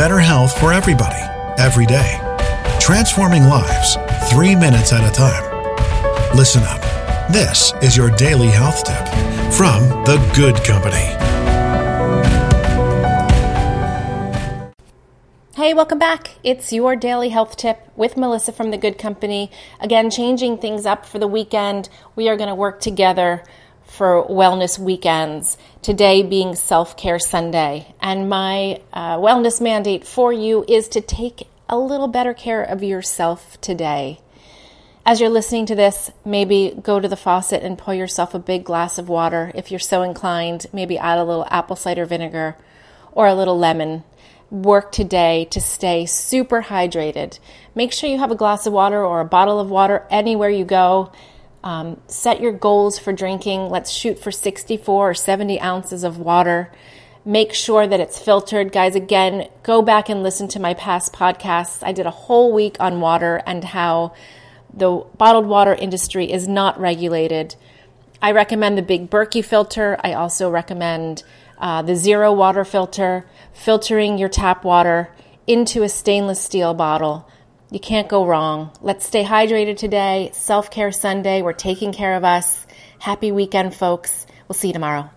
better health for everybody, every day. Transforming lives, three minutes at a time. Listen up. This is your daily health tip from The Good Company. Hey, welcome back. It's your daily health tip with Melissa from The Good Company. Again, changing things up for the weekend. We are going to work together for wellness weekends. Today being Self Care Sunday. And my uh, wellness mandate for you is to take a little better care of yourself today. As you're listening to this, maybe go to the faucet and pour yourself a big glass of water. If you're so inclined, maybe add a little apple cider vinegar or a little lemon work today to stay super hydrated. Make sure you have a glass of water or a bottle of water anywhere you go. Um, set your goals for drinking. Let's shoot for 64 or 70 ounces of water. Make sure that it's filtered. Guys, again, go back and listen to my past podcasts. I did a whole week on water and how the bottled water industry is not regulated. I recommend the Big Berkey filter. I also recommend uh, the zero water filter, filtering your tap water into a stainless steel bottle. You can't go wrong. Let's stay hydrated today. Self Care Sunday. We're taking care of us. Happy weekend, folks. We'll see you tomorrow.